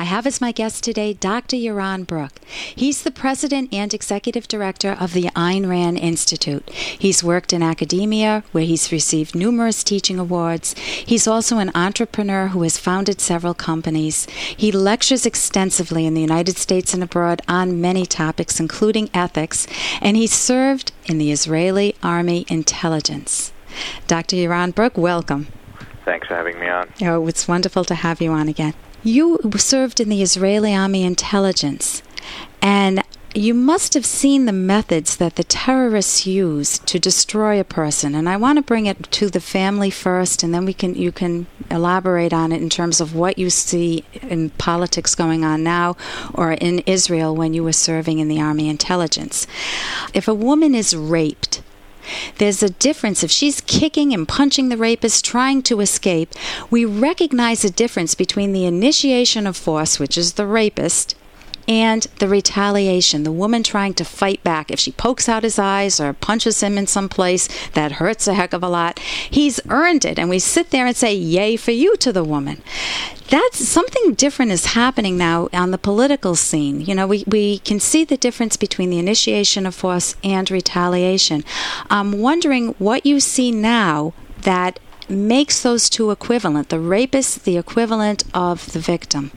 I have as my guest today Dr. Yaron Brook. He's the president and executive director of the Ayn Rand Institute. He's worked in academia, where he's received numerous teaching awards. He's also an entrepreneur who has founded several companies. He lectures extensively in the United States and abroad on many topics, including ethics, and he served in the Israeli Army Intelligence. Dr. Yaron Brook, welcome. Thanks for having me on. Oh, it's wonderful to have you on again. You served in the Israeli Army intelligence, and you must have seen the methods that the terrorists use to destroy a person. And i want to bring it to the family first and then we can you can elaborate on it in terms of what you see in politics going on now or in israel when you were serving in the army intelligence. If a woman is raped there's a difference. If she's kicking and punching the rapist, trying to escape, we recognize a difference between the initiation of force, which is the rapist, and the retaliation, the woman trying to fight back. If she pokes out his eyes or punches him in some place, that hurts a heck of a lot. He's earned it, and we sit there and say, Yay for you to the woman. That's something different is happening now on the political scene. You know, we, we can see the difference between the initiation of force and retaliation. I'm wondering what you see now that makes those two equivalent the rapist, the equivalent of the victim.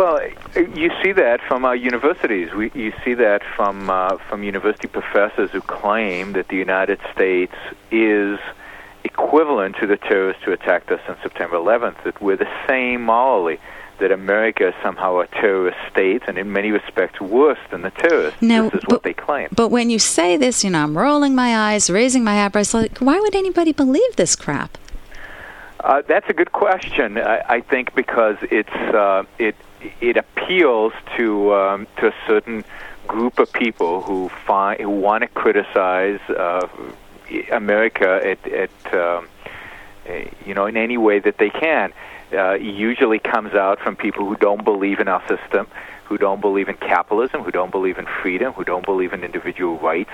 Well, you see that from our universities. We, you see that from uh, from university professors who claim that the United States is equivalent to the terrorists who attacked us on September 11th. That we're the same morally. That America is somehow a terrorist state, and in many respects worse than the terrorists. Now, this is but, what they claim. But when you say this, you know, I'm rolling my eyes, raising my eyebrows. Like, why would anybody believe this crap? Uh, that's a good question. I, I think because it's uh, it it appeals to um, to a certain group of people who find who want to criticize uh, America at, at um, you know in any way that they can. Uh, usually comes out from people who don't believe in our system, who don't believe in capitalism, who don't believe in freedom, who don't believe in individual rights,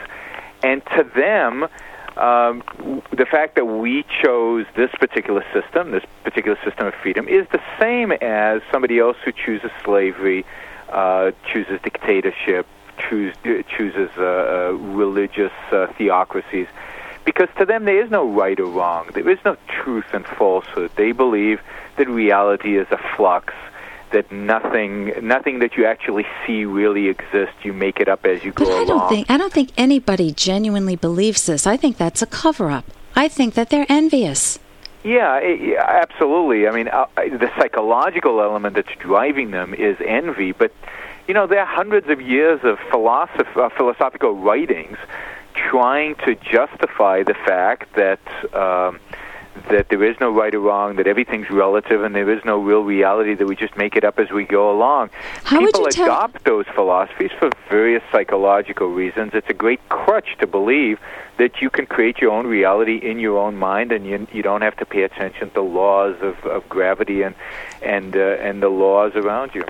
and to them um, the fact that we chose this particular system, this particular system of freedom, is the same as somebody else who chooses slavery, uh, chooses dictatorship, choose, chooses uh, uh, religious uh, theocracies. Because to them, there is no right or wrong. There is no truth and falsehood. They believe that reality is a flux that nothing nothing that you actually see really exists. You make it up as you but go I along. don't think I don't think anybody genuinely believes this. I think that's a cover up. I think that they're envious. Yeah, yeah, absolutely. I mean, uh, the psychological element that's driving them is envy, but you know, there are hundreds of years of philosoph- uh, philosophical writings trying to justify the fact that um, that there is no right or wrong, that everything's relative, and there is no real reality, that we just make it up as we go along. How People adopt tell- those philosophies for various psychological reasons. It's a great crutch to believe that you can create your own reality in your own mind, and you, you don't have to pay attention to laws of, of gravity and and uh, and the laws around you.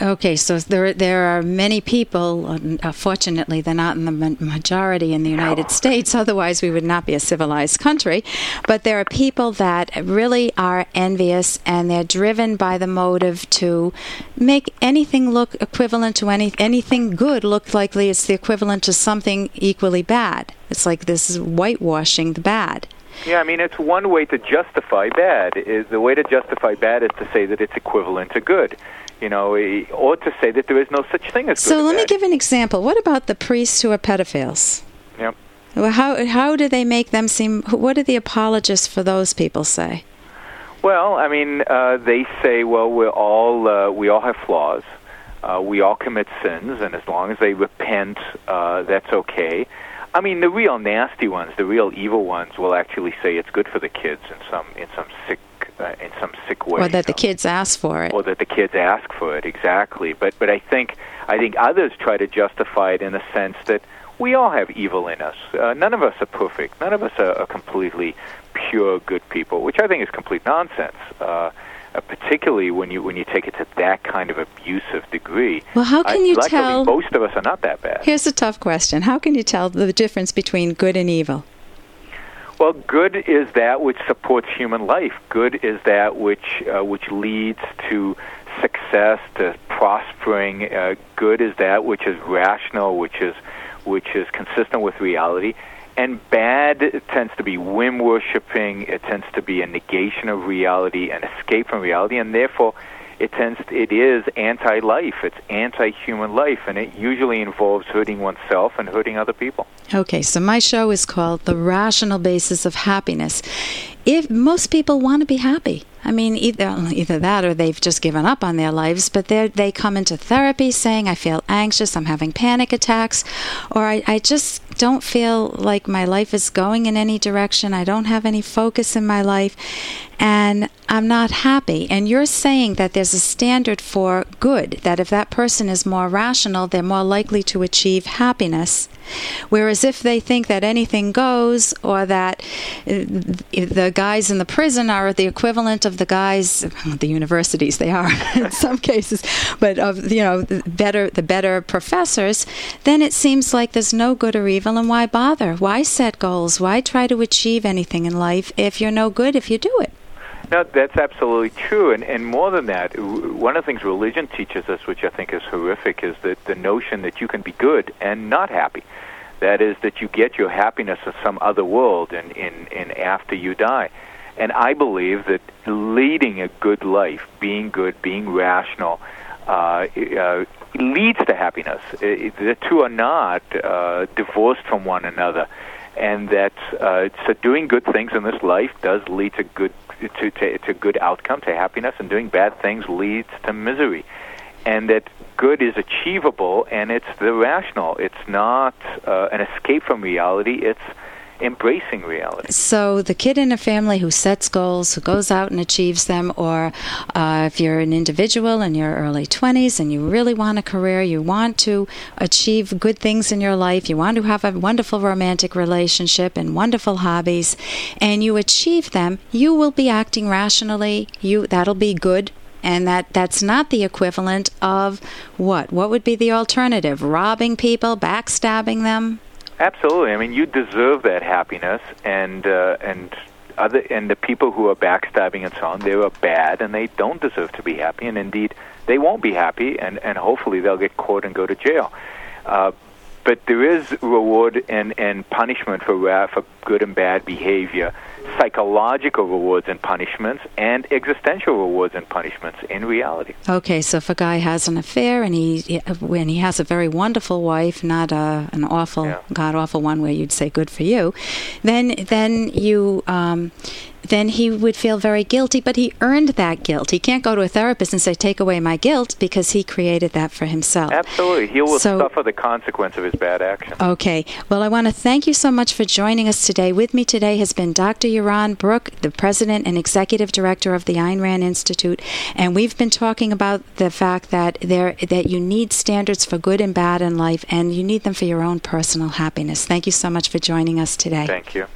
Okay, so there there are many people. Uh, fortunately, they're not in the ma- majority in the United States. Otherwise, we would not be a civilized country. But there are people that really are envious, and they're driven by the motive to make anything look equivalent to any anything good look like it's the equivalent to something equally bad. It's like this is whitewashing the bad. Yeah, I mean it's one way to justify bad. Is the way to justify bad is to say that it's equivalent to good. You know, eh, or to say that there is no such thing as. So let me give an example. What about the priests who are pedophiles? Yep. Well, how how do they make them seem? What do the apologists for those people say? Well, I mean, uh, they say, well, we're all uh, we all have flaws. Uh, we all commit sins, and as long as they repent, uh, that's okay. I mean, the real nasty ones, the real evil ones, will actually say it's good for the kids in some in some sick uh, in some sick way. Or that the kids ask for it. or that the kids ask for it exactly. But but I think I think others try to justify it in the sense that we all have evil in us. Uh, none of us are perfect. None of us are, are completely pure good people, which I think is complete nonsense. Uh, uh, particularly when you when you take it to that kind of abusive degree. Well, how can I, you luckily, tell? Most of us are not that bad. Here's a tough question. How can you tell the difference between good and evil? Well, good is that which supports human life. Good is that which uh, which leads to success, to prospering. Uh, good is that which is rational, which is which is consistent with reality. And bad tends to be whim worshipping. It tends to be a negation of reality, an escape from reality, and therefore it tends it is anti-life. It's anti-human life, and it usually involves hurting oneself and hurting other people. Okay, so my show is called The Rational Basis of Happiness. If most people want to be happy, I mean, either either that or they've just given up on their lives. But they they come into therapy saying, "I feel anxious. I'm having panic attacks," or I, I just don't feel like my life is going in any direction. I don't have any focus in my life, and I'm not happy. And you're saying that there's a standard for good. That if that person is more rational, they're more likely to achieve happiness. Whereas if they think that anything goes, or that uh, the guys in the prison are the equivalent of the guys, the universities they are in some cases, but of you know the better the better professors, then it seems like there's no good or evil, and why bother? Why set goals? Why try to achieve anything in life if you're no good if you do it? No, that's absolutely true. And, and more than that, one of the things religion teaches us, which I think is horrific, is that the notion that you can be good and not happy. That is, that you get your happiness of some other world and in, in after you die. And I believe that leading a good life, being good, being rational, uh, uh, leads to happiness. It, the two are not uh, divorced from one another. And that uh, so doing good things in this life does lead to good to, to, to good outcome, to happiness, and doing bad things leads to misery. And that good is achievable, and it's the rational. It's not uh, an escape from reality. It's embracing reality. So, the kid in a family who sets goals, who goes out and achieves them, or uh, if you're an individual in your early 20s and you really want a career, you want to achieve good things in your life, you want to have a wonderful romantic relationship and wonderful hobbies, and you achieve them, you will be acting rationally. You that'll be good and that that's not the equivalent of what what would be the alternative robbing people backstabbing them Absolutely. I mean, you deserve that happiness, and uh, and other and the people who are backstabbing and so on, they are bad, and they don't deserve to be happy, and indeed, they won't be happy, and and hopefully they'll get caught and go to jail. Uh, but there is reward and, and punishment for for good and bad behavior, psychological rewards and punishments, and existential rewards and punishments in reality. Okay, so if a guy has an affair and he when he has a very wonderful wife, not a, an awful, yeah. god awful one where you'd say good for you, then then you um, then he would feel very guilty, but he earned that guilt. He can't go to a therapist and say, Take away my guilt, because he created that for himself. Absolutely. He will so, suffer the consequence of his bad action. Okay. Well, I want to thank you so much for joining us today. With me today has been Dr. Yaron Brook, the president and executive director of the Ayn Rand Institute, and we've been talking about the fact that there that you need standards for good and bad in life, and you need them for your own personal happiness. Thank you so much for joining us today. Thank you.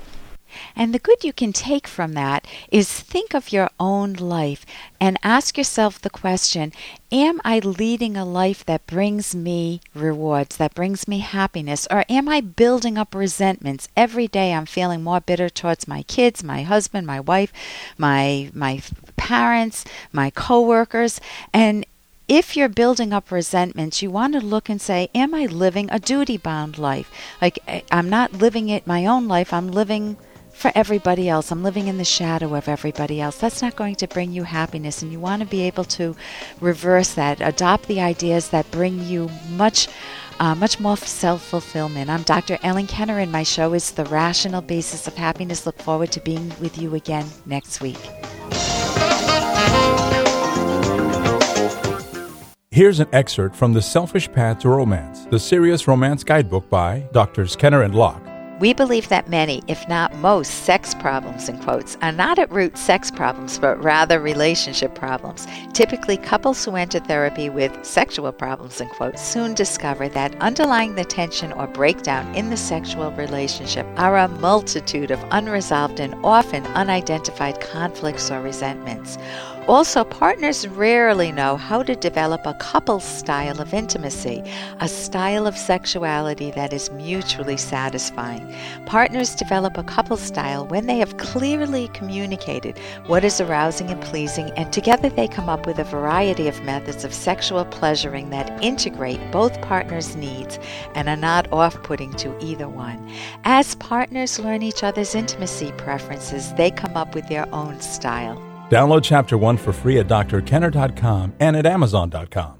And the good you can take from that is think of your own life and ask yourself the question Am I leading a life that brings me rewards, that brings me happiness, or am I building up resentments? Every day I'm feeling more bitter towards my kids, my husband, my wife, my, my parents, my coworkers, and if you're building up resentments, you want to look and say, Am I living a duty bound life? Like, eh, I'm not living it my own life, I'm living for everybody else. I'm living in the shadow of everybody else. That's not going to bring you happiness. And you want to be able to reverse that, adopt the ideas that bring you much. Uh, much more self fulfillment. I'm Dr. Ellen Kenner, and my show is The Rational Basis of Happiness. Look forward to being with you again next week. Here's an excerpt from The Selfish Path to Romance, the serious romance guidebook by Drs. Kenner and Locke. We believe that many, if not most, sex problems, in quotes, are not at root sex problems, but rather relationship problems. Typically, couples who enter therapy with sexual problems, in quotes, soon discover that underlying the tension or breakdown in the sexual relationship are a multitude of unresolved and often unidentified conflicts or resentments. Also, partners rarely know how to develop a couple style of intimacy, a style of sexuality that is mutually satisfying. Partners develop a couple style when they have clearly communicated what is arousing and pleasing, and together they come up with a variety of methods of sexual pleasuring that integrate both partners' needs and are not off putting to either one. As partners learn each other's intimacy preferences, they come up with their own style. Download Chapter 1 for free at drkenner.com and at amazon.com.